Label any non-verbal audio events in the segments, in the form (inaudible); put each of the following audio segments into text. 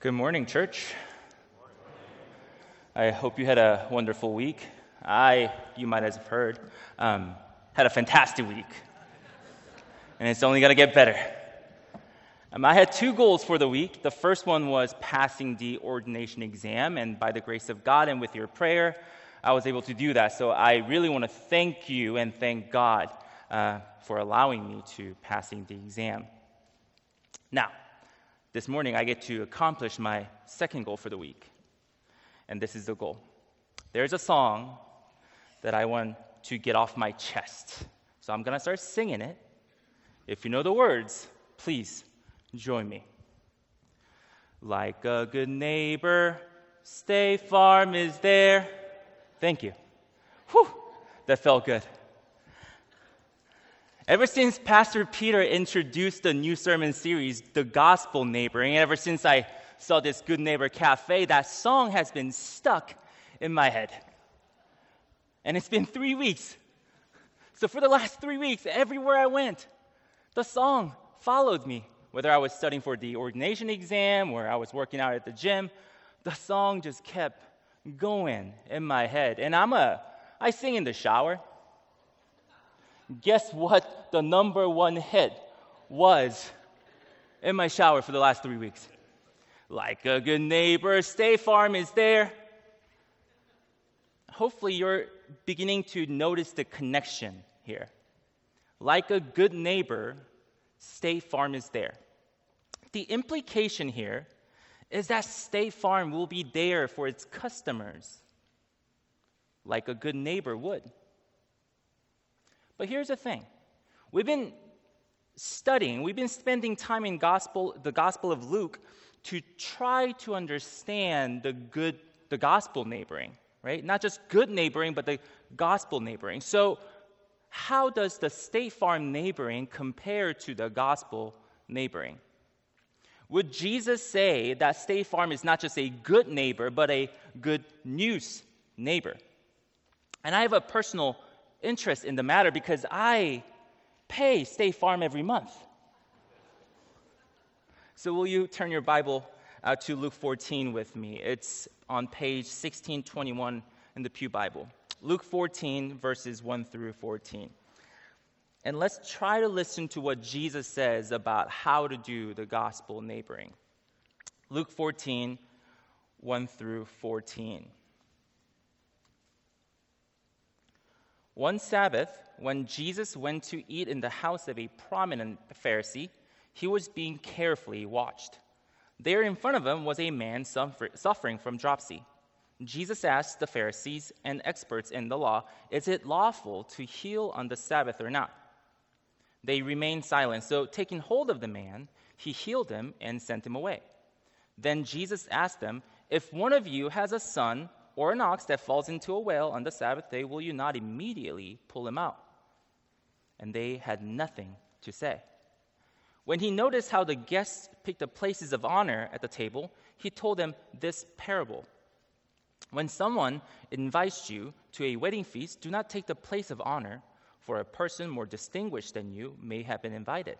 Good morning, church. I hope you had a wonderful week. I, you might have heard, um, had a fantastic week. And it's only going to get better. Um, I had two goals for the week. The first one was passing the ordination exam, and by the grace of God and with your prayer, I was able to do that. So I really want to thank you and thank God uh, for allowing me to passing the exam. Now, this morning I get to accomplish my second goal for the week. And this is the goal. There's a song that I want to get off my chest. So I'm going to start singing it. If you know the words, please join me. Like a good neighbor, State Farm is there. Thank you. Whew, that felt good. Ever since Pastor Peter introduced the new sermon series, The Gospel Neighboring, ever since I saw this Good Neighbor Cafe, that song has been stuck in my head. And it's been three weeks. So for the last three weeks, everywhere I went, the song followed me. Whether I was studying for the ordination exam or I was working out at the gym, the song just kept going in my head. And I'm a, I sing in the shower guess what the number one hit was in my shower for the last three weeks? Like a good neighbor, State Farm is there. Hopefully, you're beginning to notice the connection here. Like a good neighbor, State Farm is there. The implication here is that State Farm will be there for its customers, like a good neighbor would. But here's the thing we've been studying, we've been spending time in gospel, the Gospel of Luke to try to understand the good, the gospel neighboring, right? Not just good neighboring, but the gospel neighboring. So, how does the State Farm neighboring compare to the gospel neighboring? Would Jesus say that State Farm is not just a good neighbor, but a good news neighbor? And I have a personal interest in the matter because I pay State Farm every month. So, will you turn your Bible uh, to Luke 14 with me? It's on page 1621 in the Pew Bible. Luke 14, verses 1 through 14. And let's try to listen to what Jesus says about how to do the gospel neighboring. Luke 14, 1 through 14. One Sabbath, when Jesus went to eat in the house of a prominent Pharisee, he was being carefully watched. There in front of him was a man suffering from dropsy. Jesus asked the Pharisees and experts in the law, Is it lawful to heal on the Sabbath or not? They remained silent. So, taking hold of the man, he healed him and sent him away. Then Jesus asked them, If one of you has a son or an ox that falls into a well on the Sabbath day, will you not immediately pull him out? And they had nothing to say. When he noticed how the guests picked the places of honor at the table, he told them this parable. When someone invites you to a wedding feast, do not take the place of honor, for a person more distinguished than you may have been invited.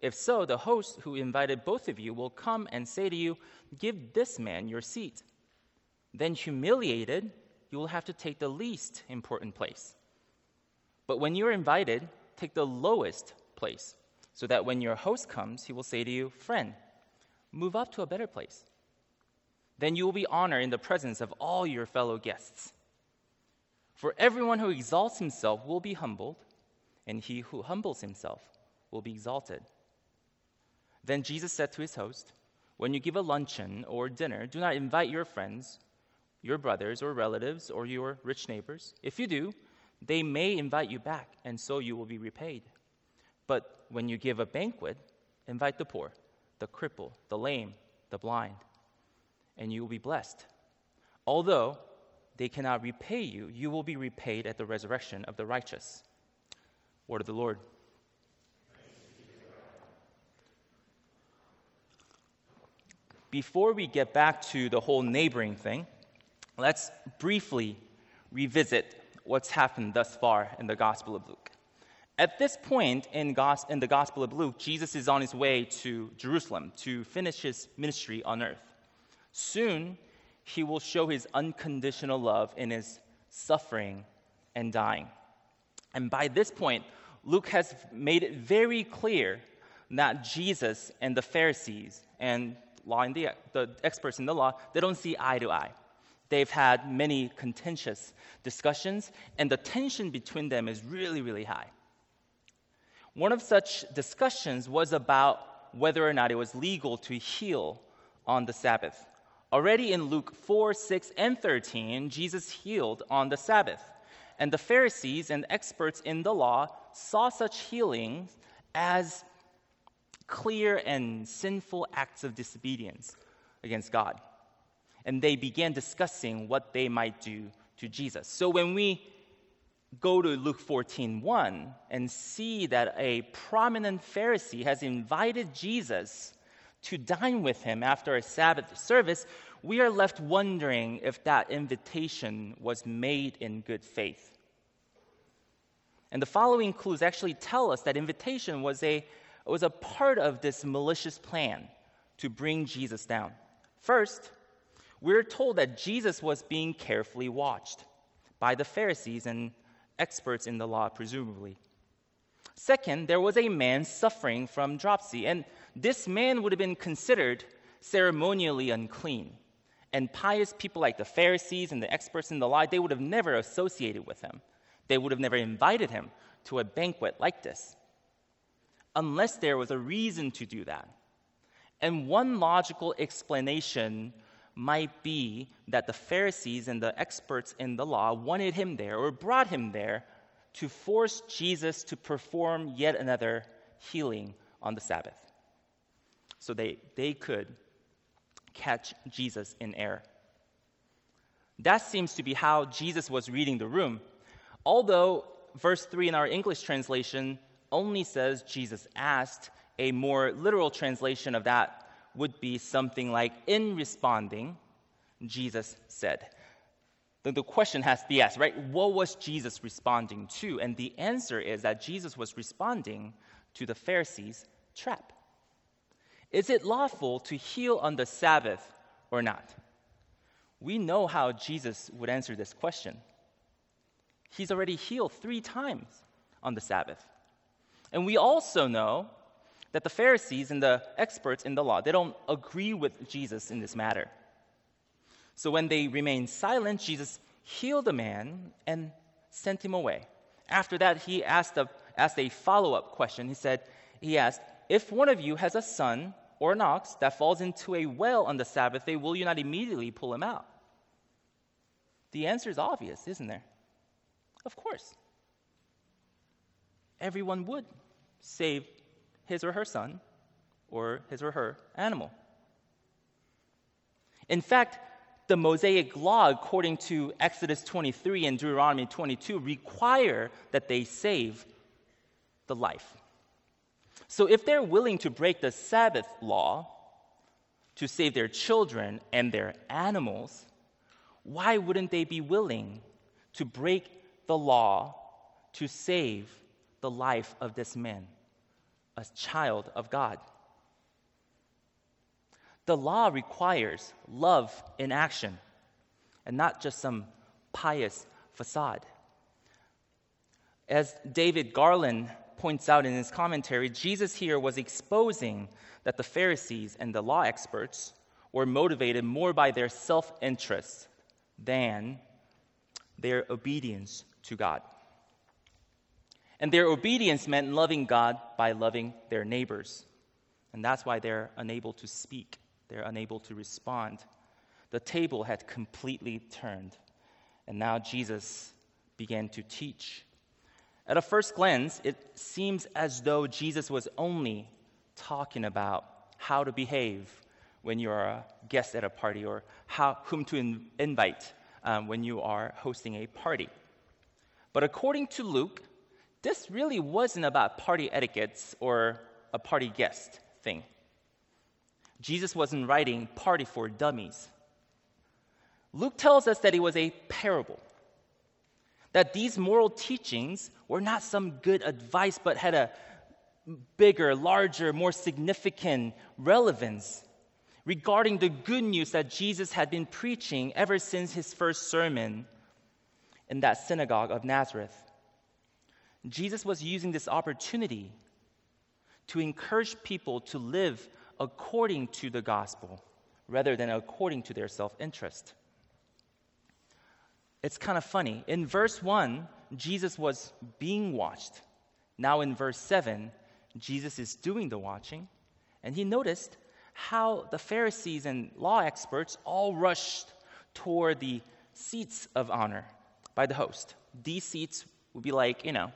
If so, the host who invited both of you will come and say to you, Give this man your seat. Then, humiliated, you will have to take the least important place. But when you're invited, take the lowest place, so that when your host comes, he will say to you, Friend, move up to a better place. Then you will be honored in the presence of all your fellow guests. For everyone who exalts himself will be humbled, and he who humbles himself will be exalted. Then Jesus said to his host, When you give a luncheon or dinner, do not invite your friends your brothers or relatives or your rich neighbors. If you do, they may invite you back, and so you will be repaid. But when you give a banquet, invite the poor, the cripple, the lame, the blind, and you will be blessed. Although they cannot repay you, you will be repaid at the resurrection of the righteous. Word of the Lord. Before we get back to the whole neighboring thing, let's briefly revisit what's happened thus far in the Gospel of Luke. At this point in, gos- in, the Gospel of Luke, Jesus is on his way to Jerusalem to finish his ministry on earth. Soon, he will show his unconditional love in his suffering and dying. And by this point, Luke has made it very clear that Jesus and the Pharisees and law and the, the experts in the law, they don't see eye to eye. They've had many contentious discussions, and the tension between them is really, really high. One of such discussions was about whether or not it was legal to heal on the Sabbath. Already in Luke 4, 6, and 13, Jesus healed on the Sabbath. And the Pharisees and experts in the law saw such healings as clear and sinful acts of disobedience against God. And they began discussing what they might do to Jesus. So when we go to Luke 14 1 and see that a prominent Pharisee has invited Jesus to dine with him after a Sabbath service, we are left wondering if that invitation was made in good faith. And the following clues actually tell us that invitation was a, was a part of this malicious plan to bring Jesus down. First, we're told that Jesus was being carefully watched by the Pharisees and experts in the law, presumably. Second, there was a man suffering from dropsy, and this man would have been considered ceremonially unclean. And pious people like the Pharisees and the experts in the law, they would have never associated with him. They would have never invited him to a banquet like this, unless there was a reason to do that. And one logical explanation might be that the Pharisees and the experts in the law wanted him there or brought him there to force Jesus to perform yet another healing on the Sabbath. So they, they could catch Jesus in error. That seems to be how Jesus was reading the room. Although verse 3 in our English translation only says Jesus asked, a more literal translation of that would be something like, In responding, Jesus said. The, the question has to be asked, right? What was Jesus responding to? And the answer is that Jesus was responding to the Pharisees' trap. Is it lawful to heal on the Sabbath or not? We know how Jesus would answer this question. He's already healed three times on the Sabbath. And we also know that the Pharisees and the experts in the law, they don't agree with Jesus in this matter. So when they remained silent, Jesus healed the man and sent him away. After that, he asked a, asked a follow up question. He said, He asked, If one of you has a son or an ox that falls into a well on the Sabbath day, will you not immediately pull him out? The answer is obvious, isn't there? Of course. Everyone would save his or her son or his or her animal. In fact, the Mosaic law, according to Exodus 23 and Deuteronomy 22, require that they save the life. So if they're willing to break the Sabbath law to save their children and their animals, why wouldn't they be willing to break the law to save the life of this man? A child of God. The law requires love in action and not just some pious facade. As David Garland points out in his commentary, Jesus here was exposing that the Pharisees and the law experts were motivated more by their self interest than their obedience to God. And their obedience meant loving God by loving their neighbors. And that's why they're unable to speak, they're unable to respond. The table had completely turned. And now Jesus began to teach. At a first glance, it seems as though Jesus was only talking about how to behave when you're a guest at a party or how, whom to in, invite um, when you are hosting a party. But according to Luke, this really wasn't about party etiquettes or a party guest thing. Jesus wasn't writing Party for Dummies. Luke tells us that it was a parable, that these moral teachings were not some good advice, but had a bigger, larger, more significant relevance. regarding the good news that Jesus had been preaching ever since his first sermon in that synagogue of Nazareth. Jesus was using this opportunity to encourage people to live according to the gospel rather than according to their self interest. It's kind of funny. In verse 1, Jesus was being watched. Now, in verse 7, Jesus is doing the watching, and he noticed how the Pharisees and law experts all rushed toward the seats of honor by the host. These seats would be like, you know,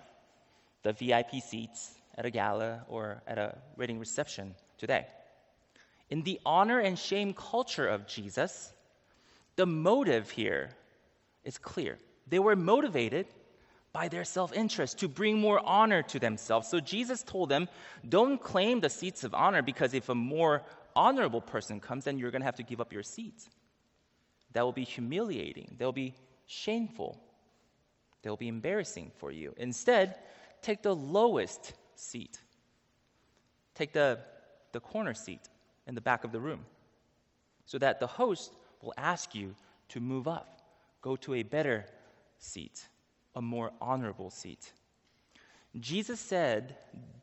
the VIP seats at a gala or at a wedding reception today. In the honor and shame culture of Jesus, the motive here is clear. They were motivated by their self interest to bring more honor to themselves. So Jesus told them, Don't claim the seats of honor because if a more honorable person comes, then you're going to have to give up your seats. That will be humiliating, they'll be shameful, they'll be embarrassing for you. Instead, take the lowest seat, take the, the corner seat in the back of the room so that the host will ask you to move up go to a better seat, a more honorable seat. Jesus said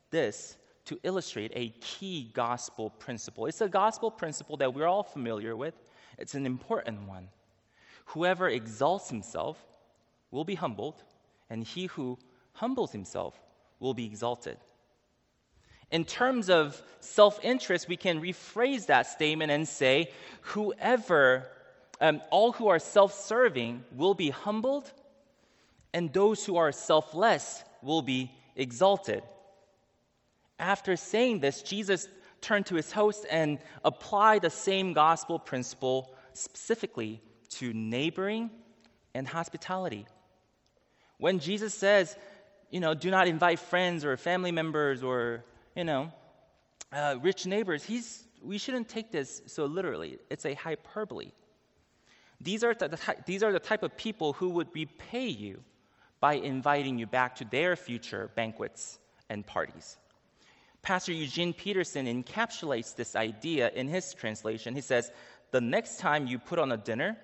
this to illustrate a key gospel principle. It's a gospel principle that we're all familiar with, it's an important one. Whoever exalts himself will be humbled, and he who humbles himself will be exalted. In terms of self interest, we can rephrase that statement and say, Whoever um, all who are self serving will be humbled, and those who are selfless will be exalted. After saying this, Jesus turned to his host and applied the same gospel principle specifically to neighboring and hospitality. When Jesus says, you know, do not invite friends or family members or, you know, uh, rich neighbors, he's, we shouldn't take this so literally. It's a hyperbole. These are, the, the, these are the type of people who would repay you by inviting you back to their future banquets and parties. Pastor Eugene Peterson encapsulates this idea in his translation. He says, The next time you put on a dinner,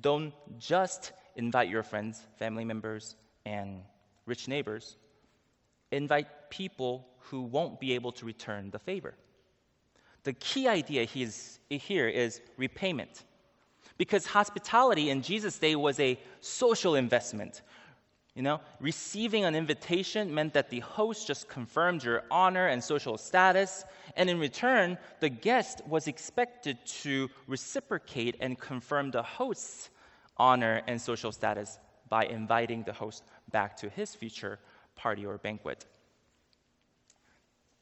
don't just invite your friends, family members, and rich neighbors. Invite people who won't be able to return the favor. The key idea here is repayment. Because hospitality in Jesus' day was a social investment. You know, receiving an invitation meant that the host just confirmed your honor and social status, and in return, the guest was expected to reciprocate and confirm the host's honor and social status by inviting the host back to his future party or banquet.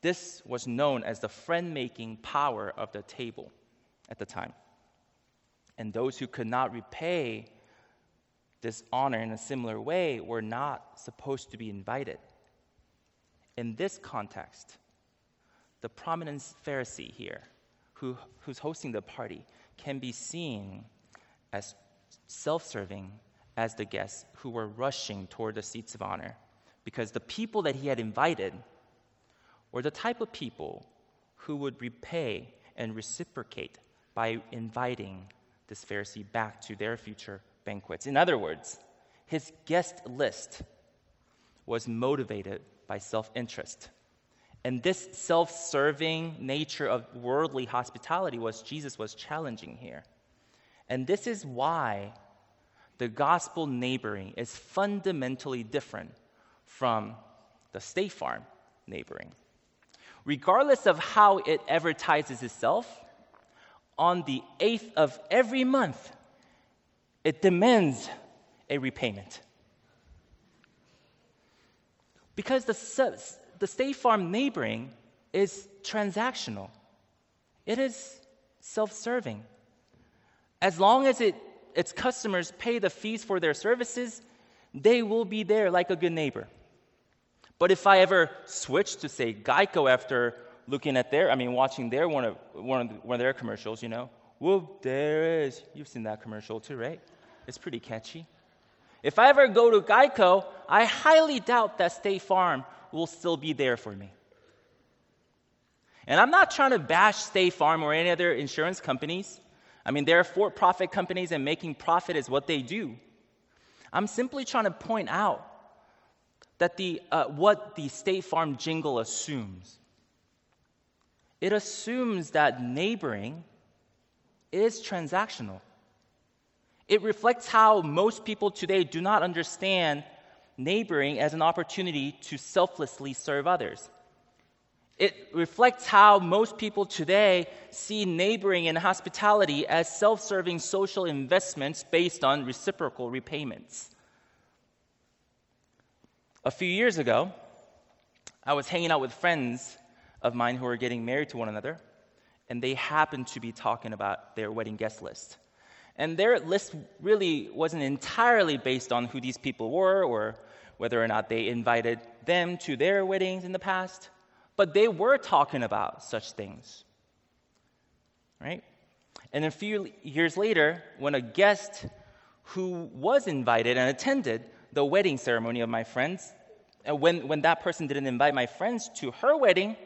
This was known as the friend making power of the table at the time. And those who could not repay this honor in a similar way were not supposed to be invited. In this context, the prominent Pharisee here, who, who's hosting the party, can be seen as self serving as the guests who were rushing toward the seats of honor because the people that he had invited were the type of people who would repay and reciprocate by inviting this Pharisee back to their future banquets. In other words, his guest list was motivated by self interest. And this self serving nature of worldly hospitality was Jesus was challenging here. And this is why the gospel neighboring is fundamentally different from the State Farm neighboring. Regardless of how it advertises itself, on the 8th of every month, it demands a repayment. Because the, the State Farm neighboring is transactional, it is self serving. As long as it, its customers pay the fees for their services, they will be there like a good neighbor. But if I ever switch to, say, Geico after looking at their, I mean, watching their one of, one of, one of their commercials, you know, whoop, there is. You've seen that commercial too, right? It's pretty catchy. If I ever go to Geico, I highly doubt that State Farm will still be there for me. And I'm not trying to bash State Farm or any other insurance companies. I mean, they're for profit companies and making profit is what they do. I'm simply trying to point out that the, uh, what the State Farm jingle assumes. It assumes that neighboring is transactional. It reflects how most people today do not understand neighboring as an opportunity to selflessly serve others. It reflects how most people today see neighboring and hospitality as self serving social investments based on reciprocal repayments. A few years ago, I was hanging out with friends of mine who were getting married to one another, and they happened to be talking about their wedding guest list. And their list really wasn't entirely based on who these people were or whether or not they invited them to their weddings in the past, but they were talking about such things. Right? And a few years later, when a guest who was invited and attended the wedding ceremony of my friends, and when, when that person didn't invite my friends to her wedding,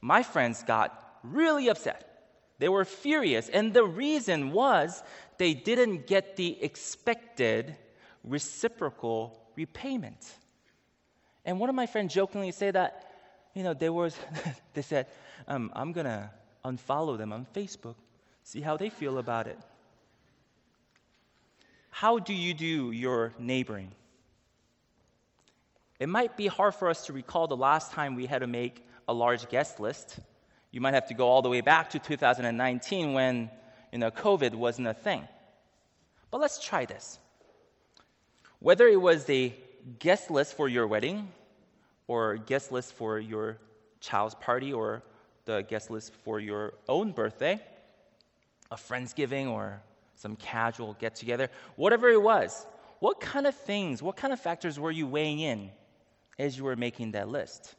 my friends got really upset. They were furious. And the reason was they didn't get the expected reciprocal repayment. And one of my friends jokingly said that, you know, they was, (laughs) they said, um, I'm going to unfollow them on Facebook, see how they feel about it. How do you do your neighboring? It might be hard for us to recall the last time we had to make a large guest list. You might have to go all the way back to 2019 when you know, COVID wasn't a thing. But let's try this. Whether it was the guest list for your wedding, or guest list for your child's party, or the guest list for your own birthday, a Friendsgiving, or some casual get together, whatever it was, what kind of things, what kind of factors were you weighing in as you were making that list?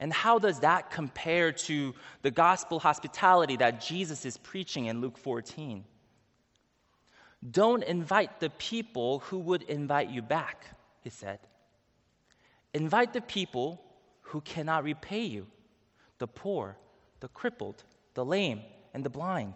And how does that compare to the gospel hospitality that Jesus is preaching in Luke 14? Don't invite the people who would invite you back, he said. Invite the people who cannot repay you the poor, the crippled, the lame, and the blind.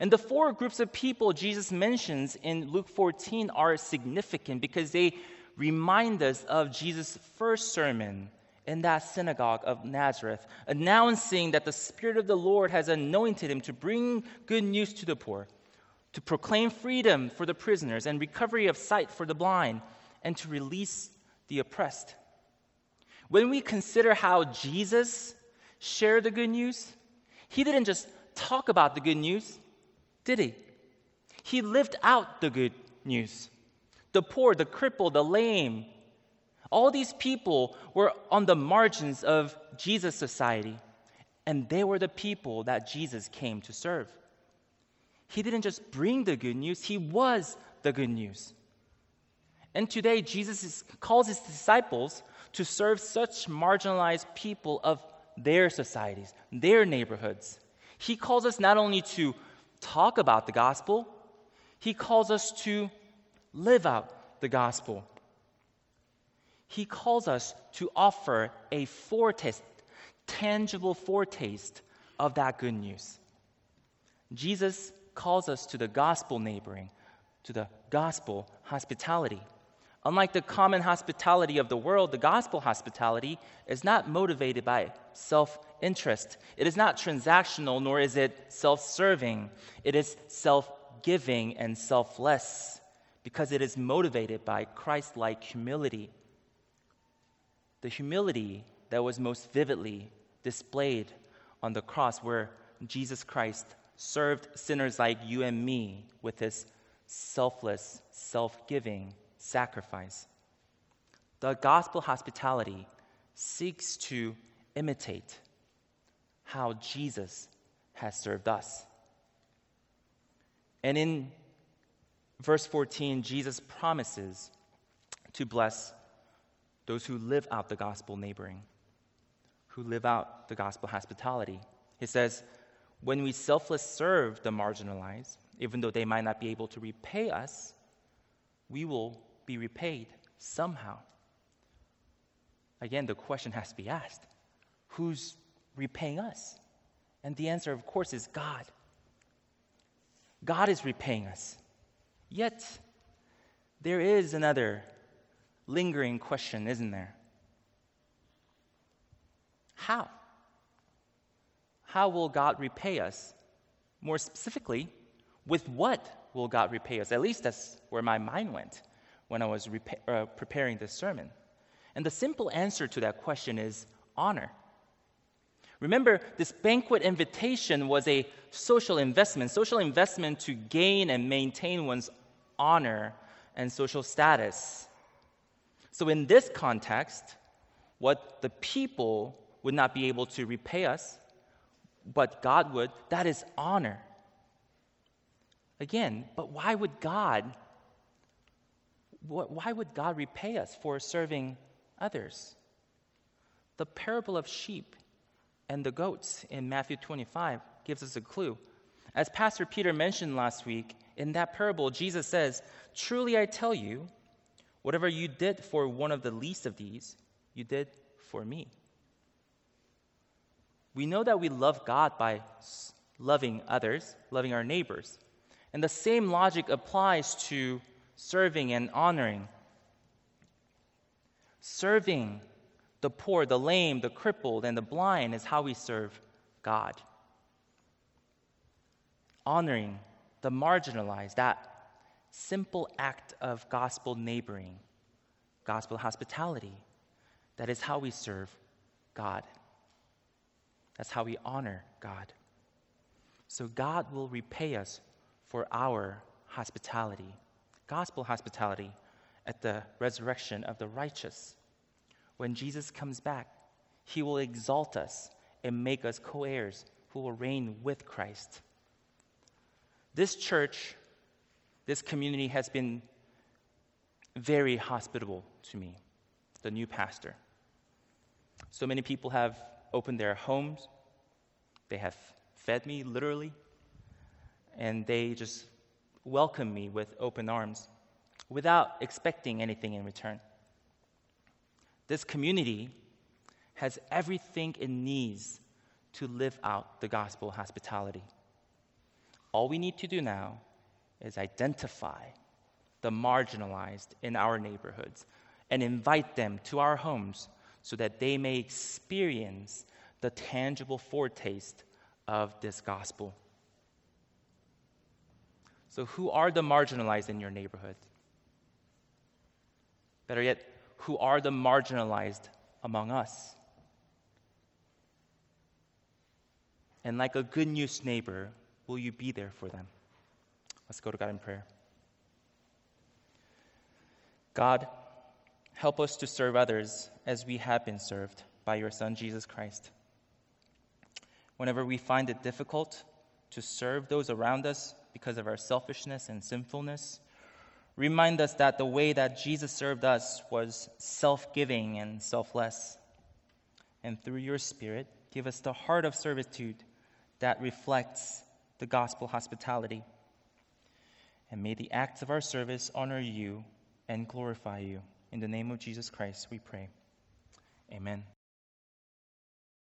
And the four groups of people Jesus mentions in Luke 14 are significant because they remind us of Jesus' first sermon in that synagogue of Nazareth, announcing that the Spirit of the Lord has anointed him to bring good news to the poor, to proclaim freedom for the prisoners and recovery of sight for the blind, and to release the oppressed. When we consider how Jesus shared the good news, he didn't just talk about the good news, did he? He lived out the good news the poor, the crippled, the lame. All these people were on the margins of Jesus' society, and they were the people that Jesus came to serve. He didn't just bring the good news, he was the good news. And today, Jesus calls his disciples to serve such marginalized people of their societies, their neighborhoods. He calls us not only to talk about the gospel, he calls us to live out the gospel. He calls us to offer a foretaste, tangible foretaste of that good news. Jesus calls us to the gospel neighboring, to the gospel hospitality. Unlike the common hospitality of the world, the gospel hospitality is not motivated by self interest. It is not transactional, nor is it self serving. It is self giving and selfless because it is motivated by Christ like humility. The humility that was most vividly displayed on the cross, where Jesus Christ served sinners like you and me with his selfless, self giving sacrifice. The gospel hospitality seeks to imitate how Jesus has served us. And in verse 14, Jesus promises to bless those who live out the gospel neighboring, who live out the gospel hospitality. He says, when we selfless serve the marginalized, even though they might not be able to repay us, we will be repaid somehow. Again, the question has to be asked who's repaying us? And the answer, of course, is God. God is repaying us. Yet, there is another lingering question, isn't there? How? How will God repay us? More specifically, with what will God repay us? At least that's where my mind went when I was repa- uh, preparing this sermon. And the simple answer to that question is honor. Remember, this banquet invitation was a social investment, social investment to gain and maintain one's honor and social status. So, in this context, what the people would not be able to repay us, but God would, that is honor. Again, but why would God why would God repay us for serving others? The parable of sheep and the goats in Matthew 25 gives us a clue. As Pastor Peter mentioned last week, in that parable, Jesus says, Truly I tell you, whatever you did for one of the least of these, you did for me. We know that we love God by loving others, loving our neighbors. And the same logic applies to serving and honoring. Serving the poor, the lame, the crippled, and the blind is how we serve God. Honoring the marginalized, that simple act of gospel neighboring, gospel hospitality, that is how we serve God. That's how we honor God. So God will repay us for our hospitality, gospel hospitality at the resurrection of the righteous. When Jesus comes back, he will exalt us and make us co heirs who will reign with Christ. This church, this community has been very hospitable to me, the new pastor. So many people have opened their homes, they have fed me literally, and they just welcome me with open arms without expecting anything in return. This community has everything it needs to live out the gospel hospitality. All we need to do now is identify the marginalized in our neighborhoods and invite them to our homes so that they may experience the tangible foretaste of this gospel. So, who are the marginalized in your neighborhood? Better yet, who are the marginalized among us? And like a good news neighbor, will you be there for them? Let's go to God in prayer. God, help us to serve others as we have been served by your Son, Jesus Christ. Whenever we find it difficult to serve those around us because of our selfishness and sinfulness, remind us that the way that Jesus served us was self giving and selfless. And through your Spirit, give us the heart of servitude that reflects the gospel hospitality. And may the acts of our service honor you and glorify you. In the name of Jesus Christ, we pray. Amen.